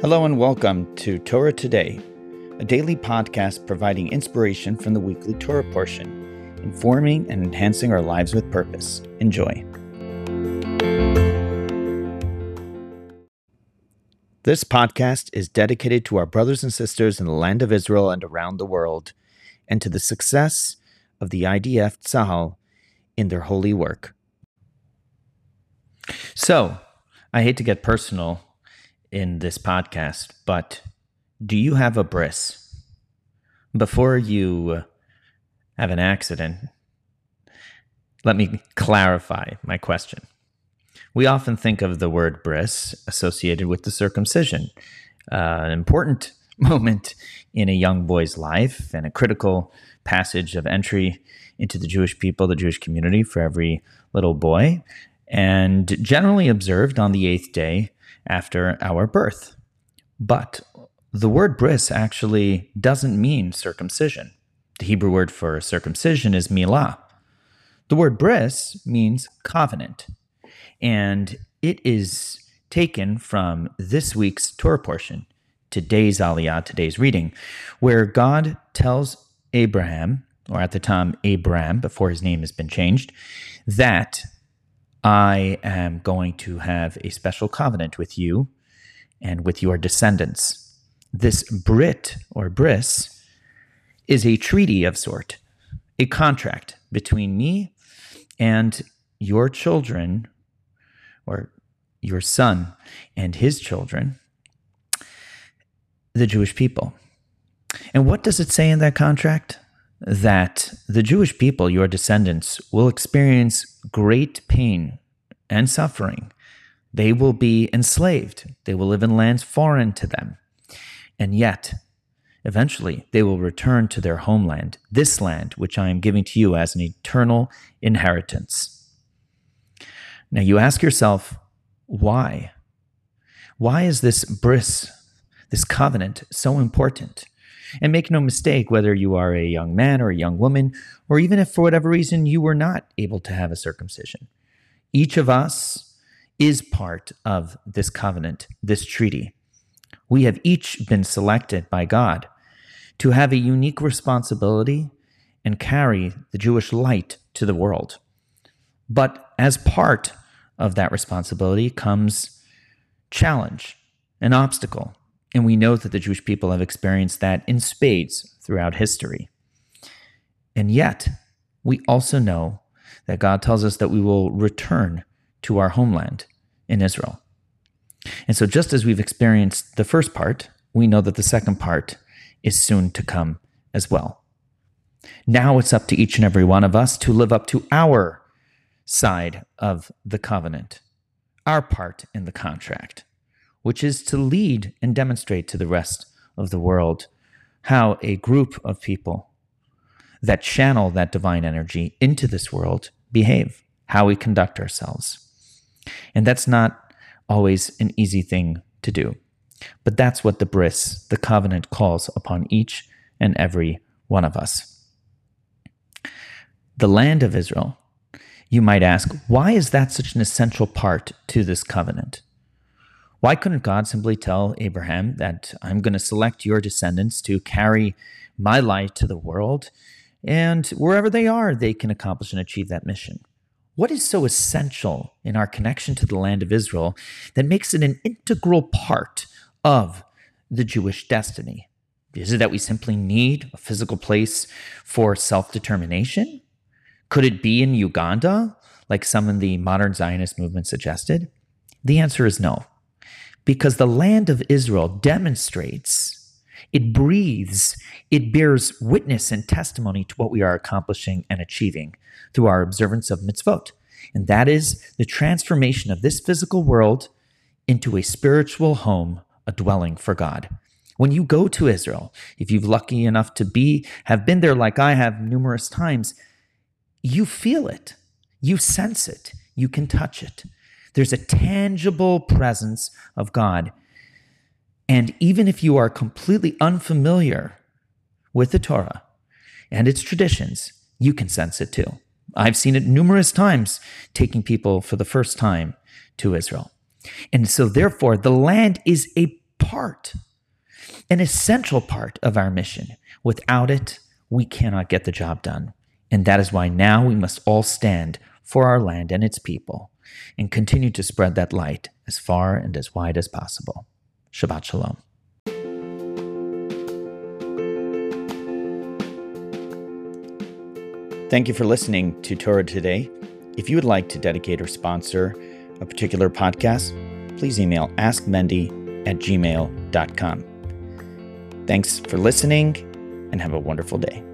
Hello and welcome to Torah Today, a daily podcast providing inspiration from the weekly Torah portion, informing and enhancing our lives with purpose. Enjoy. This podcast is dedicated to our brothers and sisters in the land of Israel and around the world, and to the success of the IDF Tzahal in their holy work. So, I hate to get personal in this podcast, but do you have a bris? Before you have an accident, let me clarify my question. We often think of the word bris associated with the circumcision, uh, an important moment in a young boy's life and a critical passage of entry into the Jewish people, the Jewish community for every little boy, and generally observed on the eighth day after our birth. But the word bris actually doesn't mean circumcision. The Hebrew word for circumcision is milah. The word bris means covenant, and it is taken from this week's Torah portion, today's Aliyah, today's reading, where God tells Abraham, or at the time Abram, before his name has been changed, that I am going to have a special covenant with you and with your descendants. This Brit or Bris is a treaty of sort, a contract between me and your children, or your son and his children, the Jewish people. And what does it say in that contract? That the Jewish people, your descendants, will experience great pain and suffering. They will be enslaved. They will live in lands foreign to them. And yet, eventually, they will return to their homeland, this land which I am giving to you as an eternal inheritance. Now, you ask yourself, why? Why is this bris, this covenant, so important? And make no mistake, whether you are a young man or a young woman, or even if for whatever reason you were not able to have a circumcision, each of us is part of this covenant, this treaty. We have each been selected by God to have a unique responsibility and carry the Jewish light to the world. But as part of that responsibility comes challenge, an obstacle, and we know that the Jewish people have experienced that in spades throughout history. And yet, we also know that God tells us that we will return to our homeland in Israel. And so, just as we've experienced the first part, we know that the second part is soon to come as well. Now it's up to each and every one of us to live up to our side of the covenant, our part in the contract which is to lead and demonstrate to the rest of the world how a group of people that channel that divine energy into this world behave, how we conduct ourselves. And that's not always an easy thing to do. But that's what the bris, the covenant, calls upon each and every one of us. The land of Israel, you might ask, why is that such an essential part to this covenant? Why couldn't God simply tell Abraham that I'm going to select your descendants to carry my light to the world, and wherever they are, they can accomplish and achieve that mission? What is so essential in our connection to the land of Israel that makes it an integral part of the Jewish destiny? Is it that we simply need a physical place for self determination? Could it be in Uganda, like some in the modern Zionist movement suggested? The answer is no because the land of Israel demonstrates, it breathes, it bears witness and testimony to what we are accomplishing and achieving through our observance of mitzvot. And that is the transformation of this physical world into a spiritual home, a dwelling for God. When you go to Israel, if you've lucky enough to be, have been there like I have numerous times, you feel it, you sense it, you can touch it. There's a tangible presence of God. And even if you are completely unfamiliar with the Torah and its traditions, you can sense it too. I've seen it numerous times taking people for the first time to Israel. And so, therefore, the land is a part, an essential part of our mission. Without it, we cannot get the job done. And that is why now we must all stand for our land and its people and continue to spread that light as far and as wide as possible. Shabbat Shalom. Thank you for listening to Torah today. If you would like to dedicate or sponsor a particular podcast, please email askmendy at gmail.com. Thanks for listening and have a wonderful day.